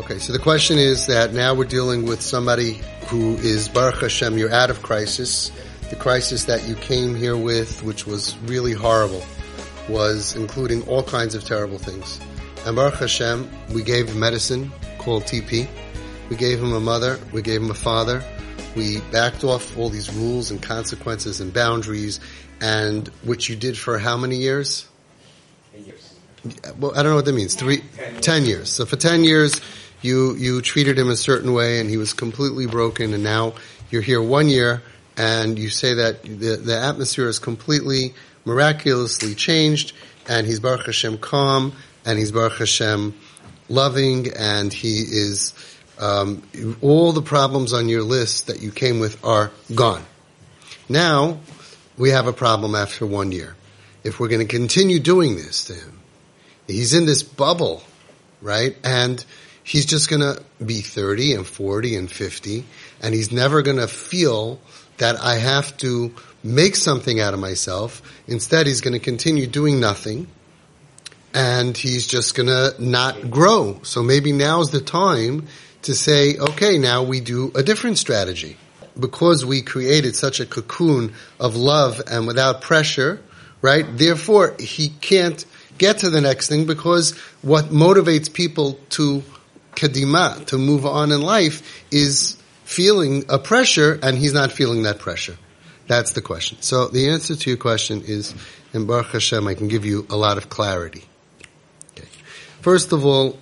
Okay, so the question is that now we're dealing with somebody who is Baruch Hashem, you're out of crisis. The crisis that you came here with, which was really horrible, was including all kinds of terrible things. And Baruch Hashem, we gave medicine called TP. We gave him a mother. We gave him a father. We backed off all these rules and consequences and boundaries, and which you did for how many years? years. Well, I don't know what that means. Three, Ten years. ten years. So for ten years, you you treated him a certain way, and he was completely broken. And now you're here one year, and you say that the the atmosphere is completely miraculously changed, and he's Baruch Hashem calm, and he's Baruch Hashem loving, and he is um, all the problems on your list that you came with are gone. Now we have a problem after one year. If we're going to continue doing this to him, he's in this bubble, right? And he's just going to be 30 and 40 and 50 and he's never going to feel that I have to make something out of myself. Instead, he's going to continue doing nothing and he's just going to not grow. So maybe now's the time to say, okay, now we do a different strategy. Because we created such a cocoon of love and without pressure, right? Therefore, he can't get to the next thing because what motivates people to kadima, to move on in life, is feeling a pressure and he's not feeling that pressure. That's the question. So the answer to your question is, in Baruch Hashem, I can give you a lot of clarity. Okay. First of all,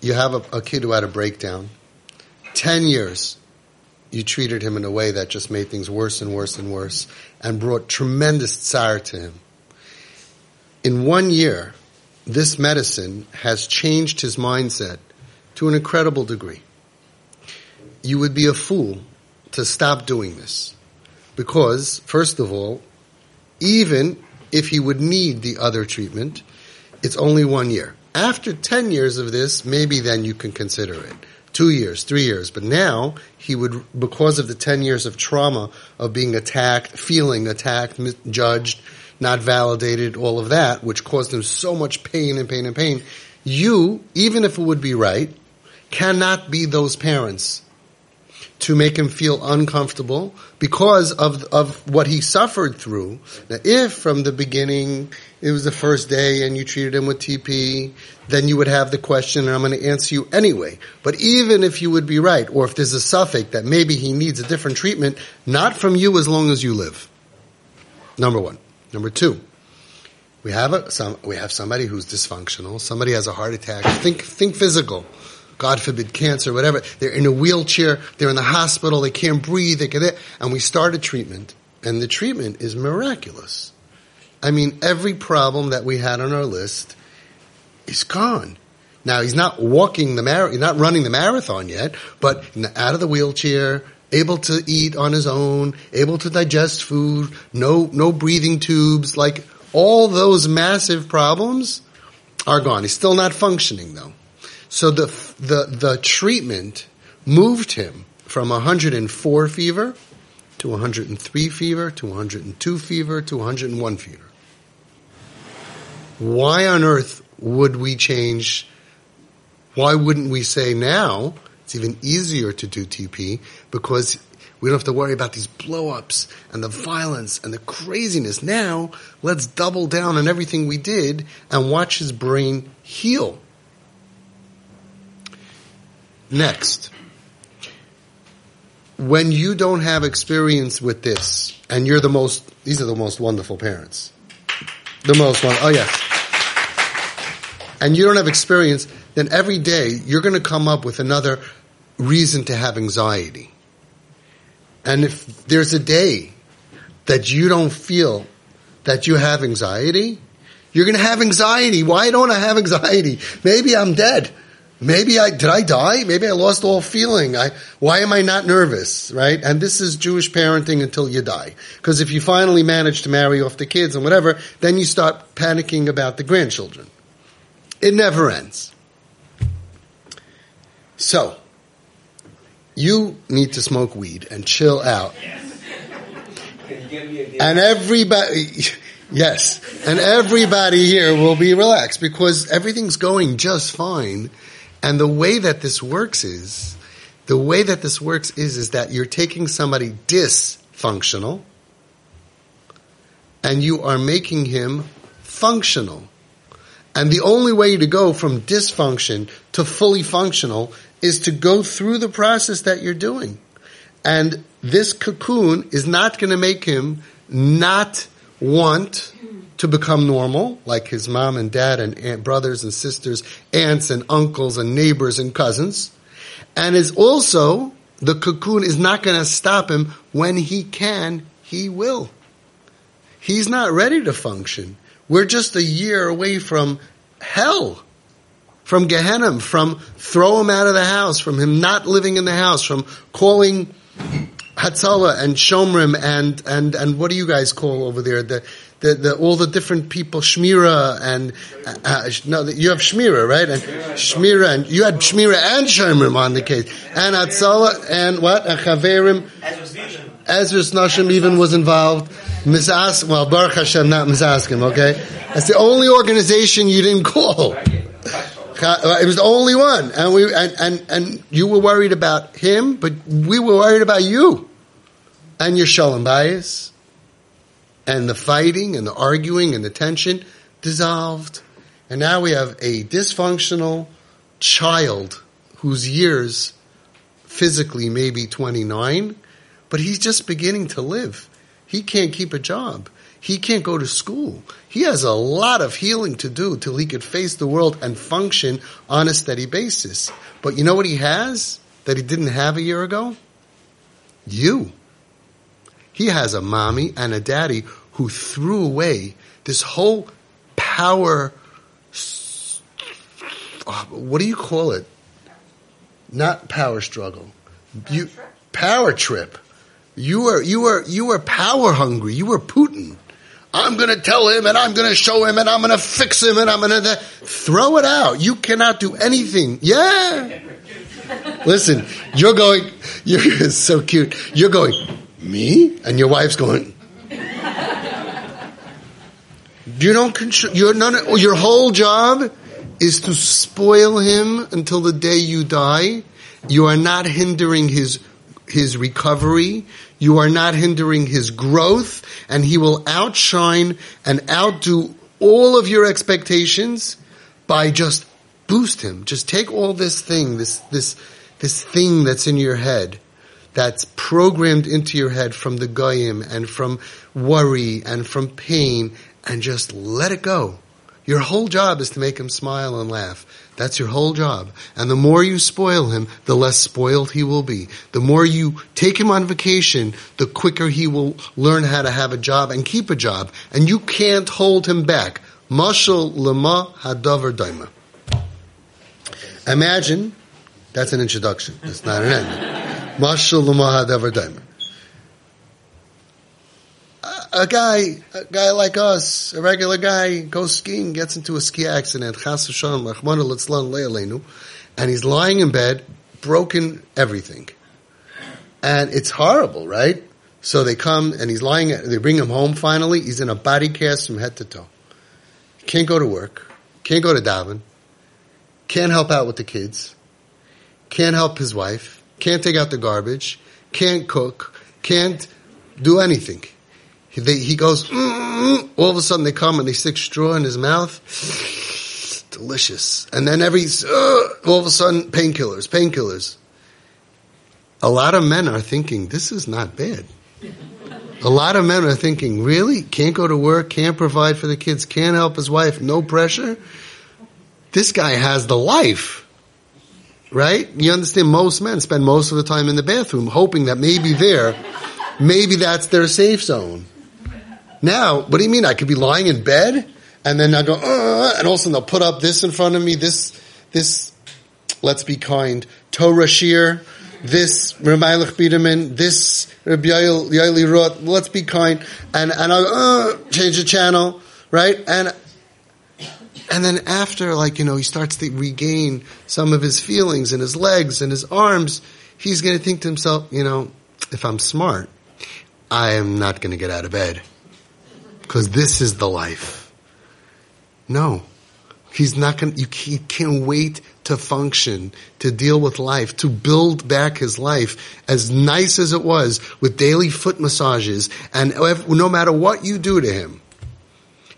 you have a, a kid who had a breakdown. Ten years, you treated him in a way that just made things worse and worse and worse and brought tremendous tsar to him. In one year, this medicine has changed his mindset to an incredible degree. You would be a fool to stop doing this. Because, first of all, even if he would need the other treatment, it's only one year. After 10 years of this, maybe then you can consider it. Two years, three years. But now, he would, because of the 10 years of trauma of being attacked, feeling attacked, judged, not validated, all of that, which caused him so much pain and pain and pain, you, even if it would be right, cannot be those parents to make him feel uncomfortable because of of what he suffered through. Now, if from the beginning it was the first day and you treated him with TP, then you would have the question, and I'm going to answer you anyway. But even if you would be right, or if there's a suffix that maybe he needs a different treatment, not from you as long as you live. Number one. Number two. We have a some we have somebody who's dysfunctional. Somebody has a heart attack. Think think physical. God forbid, cancer, whatever. They're in a wheelchair. They're in the hospital. They can't breathe. They can, and we start a treatment, and the treatment is miraculous. I mean, every problem that we had on our list is gone. Now he's not walking the mar- he's not running the marathon yet, but out of the wheelchair, able to eat on his own, able to digest food, no no breathing tubes, like all those massive problems are gone. He's still not functioning though. So the the the treatment moved him from 104 fever to 103 fever to 102 fever to 101 fever. Why on earth would we change? Why wouldn't we say now it's even easier to do TP because we don't have to worry about these blow-ups and the violence and the craziness. Now, let's double down on everything we did and watch his brain heal. Next, when you don't have experience with this, and you're the most, these are the most wonderful parents. The most one, oh yes. And you don't have experience, then every day you're going to come up with another reason to have anxiety. And if there's a day that you don't feel that you have anxiety, you're going to have anxiety. Why don't I have anxiety? Maybe I'm dead. Maybe I did I die? Maybe I lost all feeling. I why am I not nervous, right? And this is Jewish parenting until you die. Because if you finally manage to marry off the kids and whatever, then you start panicking about the grandchildren. It never ends. So, you need to smoke weed and chill out. And everybody, yes, and everybody here will be relaxed because everything's going just fine. And the way that this works is, the way that this works is, is that you're taking somebody dysfunctional and you are making him functional. And the only way to go from dysfunction to fully functional is to go through the process that you're doing. And this cocoon is not going to make him not want to become normal, like his mom and dad and aunt, brothers and sisters, aunts and uncles and neighbors and cousins. And is also, the cocoon is not going to stop him when he can, he will. He's not ready to function. We're just a year away from hell, from Gehenna, from throw him out of the house, from him not living in the house, from calling Hatzalah and Shomrim and, and, and what do you guys call over there? The, the, the, all the different people, Shmira and, uh, uh no, you have Shmira, right? And Shmira and, you had Shmira and Shomrim on the case. And Hatzala and what? And Chaverim. Ezras Nashim even was involved. Mizas, well, Baruch Hashem, not Misaskim, okay? That's the only organization you didn't call. Uh, it was the only one, and we and, and and you were worried about him, but we were worried about you and your shalom bayis, and the fighting and the arguing and the tension dissolved, and now we have a dysfunctional child whose years physically may be twenty nine, but he's just beginning to live. He can't keep a job. He can't go to school. He has a lot of healing to do till he could face the world and function on a steady basis. But you know what he has that he didn't have a year ago? You. He has a mommy and a daddy who threw away this whole power. What do you call it? Not power struggle. You power trip. You were you were you were power hungry. You were Putin. I'm going to tell him and I'm going to show him and I'm going to fix him and I'm going to throw it out. You cannot do anything. Yeah. Listen, you're going, you're so cute. You're going, me? And your wife's going, you don't control, you're none, your whole job is to spoil him until the day you die. You are not hindering his his recovery. You are not hindering his growth and he will outshine and outdo all of your expectations by just boost him. Just take all this thing, this, this, this thing that's in your head, that's programmed into your head from the goyim and from worry and from pain and just let it go. Your whole job is to make him smile and laugh. That's your whole job. And the more you spoil him, the less spoiled he will be. The more you take him on vacation, the quicker he will learn how to have a job and keep a job. And you can't hold him back. Mashal lema hadavar daima. Imagine, that's an introduction. That's not an end. Mashal lema hadavar daima a guy, a guy like us, a regular guy, goes skiing, gets into a ski accident, and he's lying in bed, broken everything. And it's horrible, right? So they come and he's lying, they bring him home finally. He's in a body cast from head to toe. Can't go to work. Can't go to daven. Can't help out with the kids. Can't help his wife. Can't take out the garbage. Can't cook. Can't do anything. He, they, he goes, mm, all of a sudden they come and they stick straw in his mouth. Delicious. And then every, uh, all of a sudden, painkillers, painkillers. A lot of men are thinking, this is not bad. A lot of men are thinking, really? Can't go to work, can't provide for the kids, can't help his wife, no pressure? This guy has the life. Right? You understand most men spend most of the time in the bathroom hoping that maybe there, maybe that's their safe zone. Now, what do you mean? I could be lying in bed and then I go, uh, and all of a sudden they'll put up this in front of me, this, this, let's be kind, Torah Shir, this Ramaylach Biderman, this Rabbi Yaeli Roth, let's be kind, and, and I'll, uh, change the channel, right? And, and then after, like, you know, he starts to regain some of his feelings in his legs and his arms, he's going to think to himself, you know, if I'm smart, I am not going to get out of bed because this is the life. No, he's not going. You can't wait to function, to deal with life, to build back his life as nice as it was with daily foot massages and no matter what you do to him,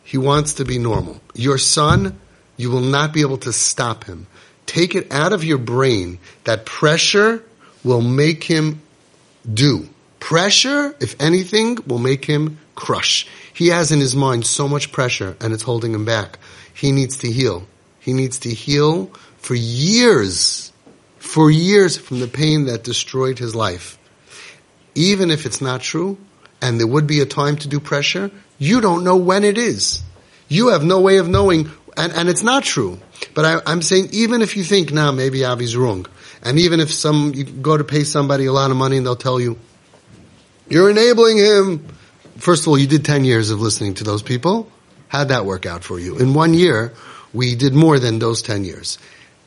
he wants to be normal. Your son, you will not be able to stop him. Take it out of your brain that pressure will make him do. Pressure, if anything, will make him crush. He has in his mind so much pressure and it's holding him back. He needs to heal. He needs to heal for years, for years from the pain that destroyed his life. Even if it's not true, and there would be a time to do pressure, you don't know when it is. You have no way of knowing, and, and it's not true. But I, am saying even if you think, now nah, maybe Avi's wrong, and even if some, you go to pay somebody a lot of money and they'll tell you, you're enabling him. First of all, you did 10 years of listening to those people. How'd that work out for you? In one year, we did more than those 10 years.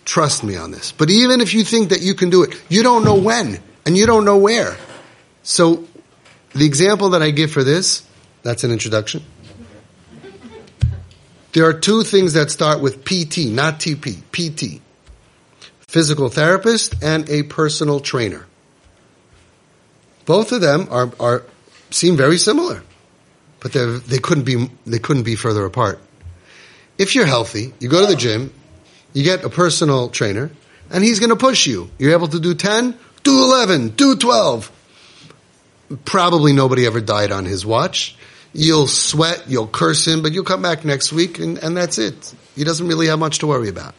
Trust me on this. But even if you think that you can do it, you don't know when and you don't know where. So the example that I give for this, that's an introduction. There are two things that start with PT, not TP, PT. Physical therapist and a personal trainer. Both of them are, are seem very similar, but they couldn't be they couldn't be further apart. If you're healthy, you go to the gym, you get a personal trainer, and he's going to push you. You're able to do 10, do 11, do 12. Probably nobody ever died on his watch. You'll sweat, you'll curse him, but you'll come back next week and, and that's it. He doesn't really have much to worry about.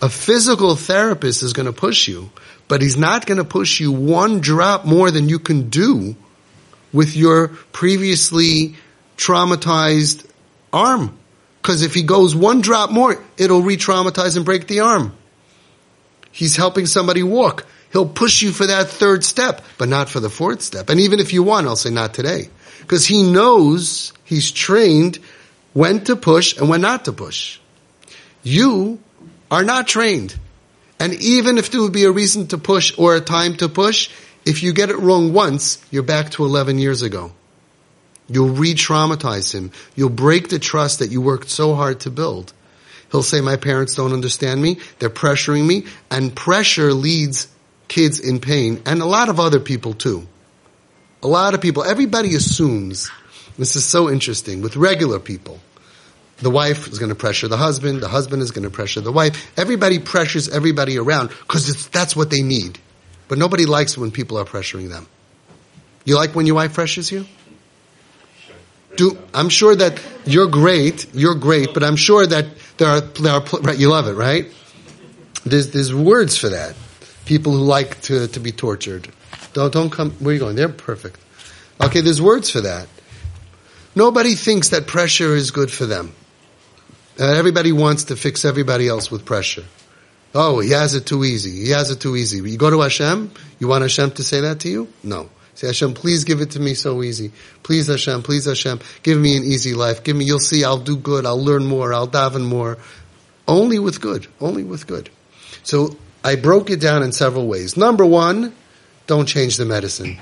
A physical therapist is going to push you, but he's not going to push you one drop more than you can do with your previously traumatized arm. Because if he goes one drop more, it'll re-traumatize and break the arm. He's helping somebody walk. He'll push you for that third step, but not for the fourth step. And even if you want, I'll say not today. Because he knows, he's trained when to push and when not to push. You are not trained. And even if there would be a reason to push or a time to push, if you get it wrong once, you're back to 11 years ago. You'll re-traumatize him. You'll break the trust that you worked so hard to build. He'll say, my parents don't understand me. They're pressuring me. And pressure leads kids in pain and a lot of other people too. A lot of people, everybody assumes, this is so interesting, with regular people, the wife is going to pressure the husband, the husband is going to pressure the wife. Everybody pressures everybody around because that's what they need. But nobody likes when people are pressuring them. You like when your wife pressures you? do, I'm sure that you're great, you're great, but I'm sure that there are, there are, right, you love it, right? There's, there's words for that. People who like to, to be tortured. Don't, don't come, where are you going? They're perfect. Okay, there's words for that. Nobody thinks that pressure is good for them. Uh, everybody wants to fix everybody else with pressure. Oh, he has it too easy. He has it too easy. You go to Hashem, you want Hashem to say that to you? No. Say, Hashem, please give it to me so easy. Please Hashem, please Hashem, give me an easy life. Give me, you'll see, I'll do good, I'll learn more, I'll daven more. Only with good. Only with good. So I broke it down in several ways. Number one, don't change the medicine.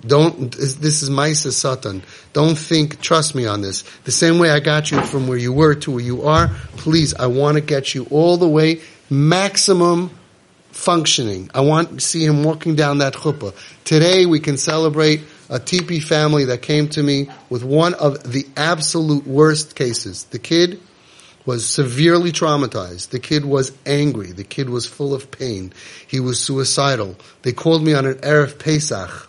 Don't, this is Maisa Satan. Don't think, trust me on this. The same way I got you from where you were to where you are, please, I want to get you all the way, maximum functioning. I want to see him walking down that chuppah. Today we can celebrate a TP family that came to me with one of the absolute worst cases. The kid was severely traumatized. The kid was angry. The kid was full of pain. He was suicidal. They called me on an Erev Pesach.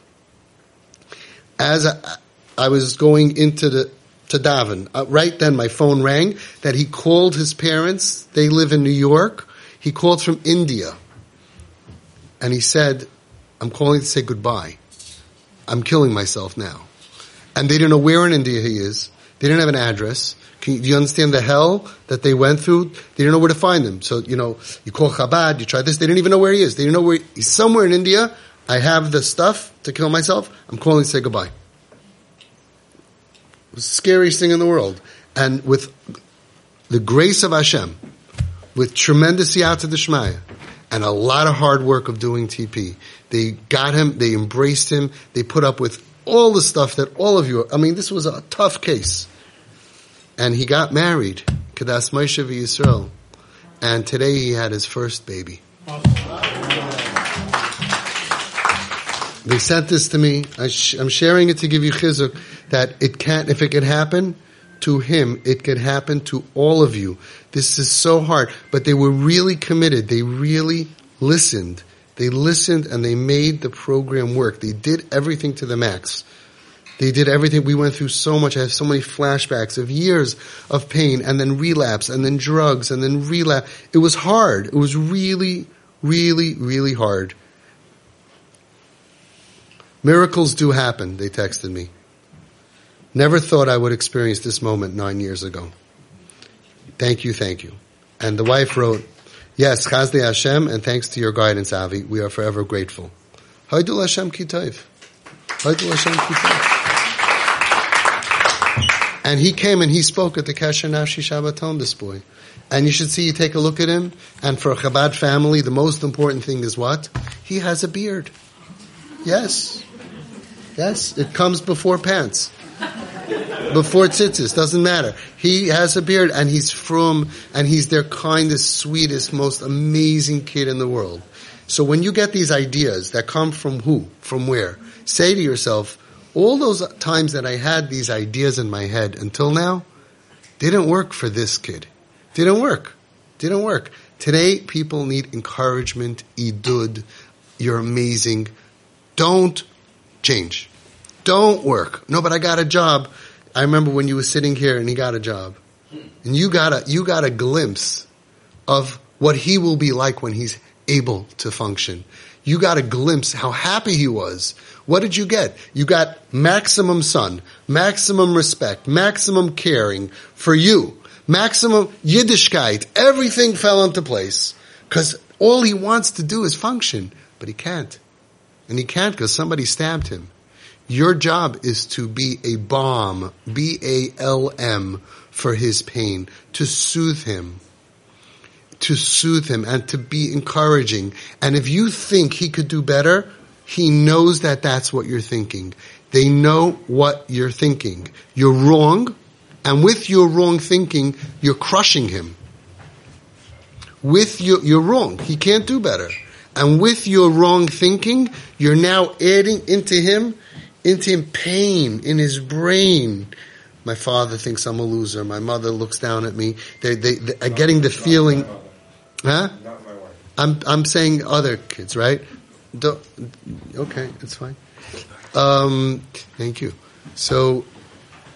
As I, I was going into the, to daven, uh, right then my phone rang that he called his parents. They live in New York. He called from India and he said, I'm calling to say goodbye. I'm killing myself now. And they didn't know where in India he is. They didn't have an address. You, do you understand the hell that they went through? They didn't know where to find him. So, you know, you call Chabad, you try this. They didn't even know where he is. They didn't know where he's somewhere in India. I have the stuff to kill myself. I'm calling to say goodbye. It was the scariest thing in the world. And with the grace of Hashem, with tremendous yata d'shmaya, and a lot of hard work of doing TP. They got him, they embraced him, they put up with all the stuff that all of you, I mean, this was a tough case. And he got married, Kadas Moshe Yisrael. and today he had his first baby. They sent this to me. I am sharing it to give you chizuk that it can't, if it could happen to him, it could happen to all of you. This is so hard, but they were really committed. They really listened. They listened and they made the program work. They did everything to the max. They did everything. We went through so much. I have so many flashbacks of years of pain and then relapse and then drugs and then relapse. It was hard. It was really, really, really hard. Miracles do happen, they texted me. Never thought I would experience this moment nine years ago. Thank you, thank you. And the wife wrote, Yes, Chasdei Hashem, and thanks to your guidance, Avi, we are forever grateful. Haidul Hashem Kitayv. Haidul Hashem Kitayv. And he came and he spoke at the Kesher Nafshi Shabbaton, this boy. And you should see, you take a look at him, and for a Chabad family, the most important thing is what? He has a beard. Yes. Yes, it comes before pants. Before tzitzis, doesn't matter. He has a beard and he's from, and he's their kindest, sweetest, most amazing kid in the world. So when you get these ideas that come from who? From where? Say to yourself, all those times that I had these ideas in my head until now, didn't work for this kid. Didn't work. Didn't work. Today, people need encouragement, idud. You're amazing. Don't change. Don't work. No, but I got a job. I remember when you were sitting here and he got a job. And you got a, you got a glimpse of what he will be like when he's able to function. You got a glimpse how happy he was. What did you get? You got maximum sun, maximum respect, maximum caring for you, maximum Yiddishkeit. Everything fell into place because all he wants to do is function, but he can't. And he can't because somebody stabbed him. Your job is to be a balm, B-A-L-M, for his pain, to soothe him, to soothe him and to be encouraging. And if you think he could do better, he knows that that's what you're thinking. They know what you're thinking. You're wrong, and with your wrong thinking, you're crushing him. With your, you're wrong. He can't do better. And with your wrong thinking, you're now adding into him, into pain in his brain. My father thinks I'm a loser. My mother looks down at me. They, they, they are getting the feeling, huh? I'm, I'm saying other kids, right? Don't, okay, it's fine. Um, thank you. So,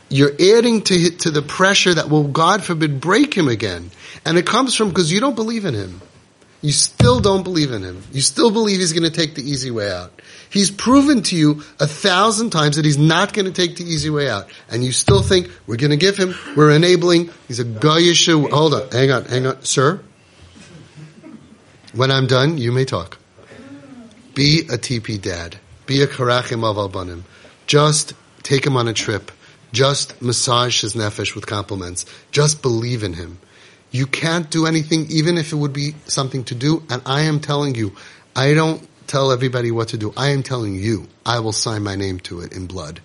you're adding to, to the pressure that will, God forbid, break him again. And it comes from because you don't believe in him. You still don't believe in him. You still believe he's going to take the easy way out. He's proven to you a thousand times that he's not going to take the easy way out. And you still think, we're going to give him, we're enabling, he's a goyisha. Hold on, hang on, hang on. Sir, when I'm done, you may talk. Be a TP dad. Be a karachim of albanim. Just take him on a trip. Just massage his nefesh with compliments. Just believe in him. You can't do anything, even if it would be something to do. And I am telling you, I don't tell everybody what to do. I am telling you, I will sign my name to it in blood.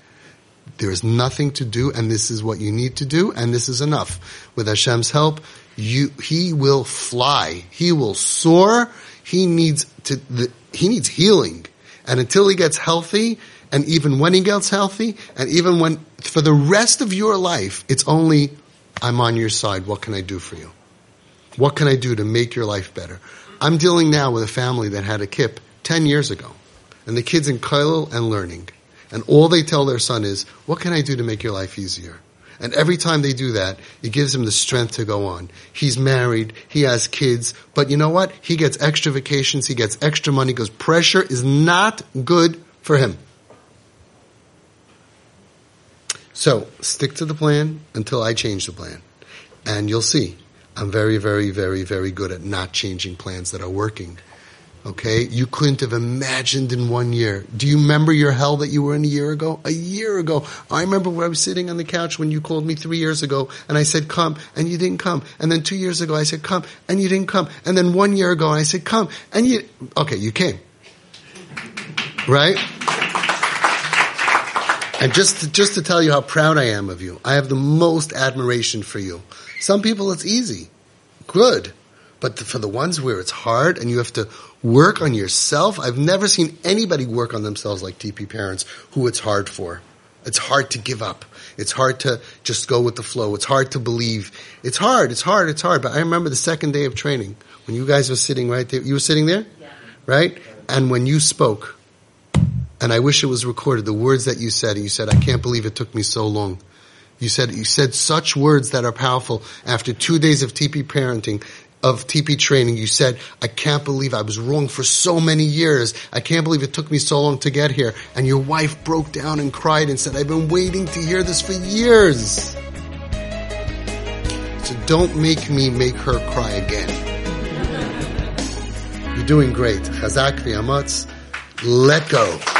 There is nothing to do, and this is what you need to do, and this is enough. With Hashem's help, you, He will fly. He will soar. He needs to, the, He needs healing. And until He gets healthy, and even when He gets healthy, and even when, for the rest of your life, it's only I'm on your side. What can I do for you? What can I do to make your life better? I'm dealing now with a family that had a kip 10 years ago. And the kid's in Kollel and learning. And all they tell their son is, what can I do to make your life easier? And every time they do that, it gives him the strength to go on. He's married, he has kids, but you know what? He gets extra vacations, he gets extra money because pressure is not good for him. So stick to the plan until I change the plan. And you'll see, I'm very, very, very, very good at not changing plans that are working. Okay? You couldn't have imagined in one year. Do you remember your hell that you were in a year ago? A year ago. I remember when I was sitting on the couch when you called me three years ago and I said come and you didn't come. And then two years ago I said come and you didn't come. And then one year ago I said come and you, okay, you came. Right? And just to, just to tell you how proud I am of you, I have the most admiration for you. Some people it's easy. Good. But for the ones where it's hard and you have to work on yourself, I've never seen anybody work on themselves like TP parents who it's hard for. It's hard to give up. It's hard to just go with the flow. It's hard to believe. It's hard. It's hard. It's hard. But I remember the second day of training when you guys were sitting right there. You were sitting there? Yeah. Right? And when you spoke, and I wish it was recorded, the words that you said, and you said, I can't believe it took me so long. You said, you said such words that are powerful after two days of TP parenting, of TP training. You said, I can't believe I was wrong for so many years. I can't believe it took me so long to get here. And your wife broke down and cried and said, I've been waiting to hear this for years. So don't make me make her cry again. You're doing great. Chazak v'amatz. Let go.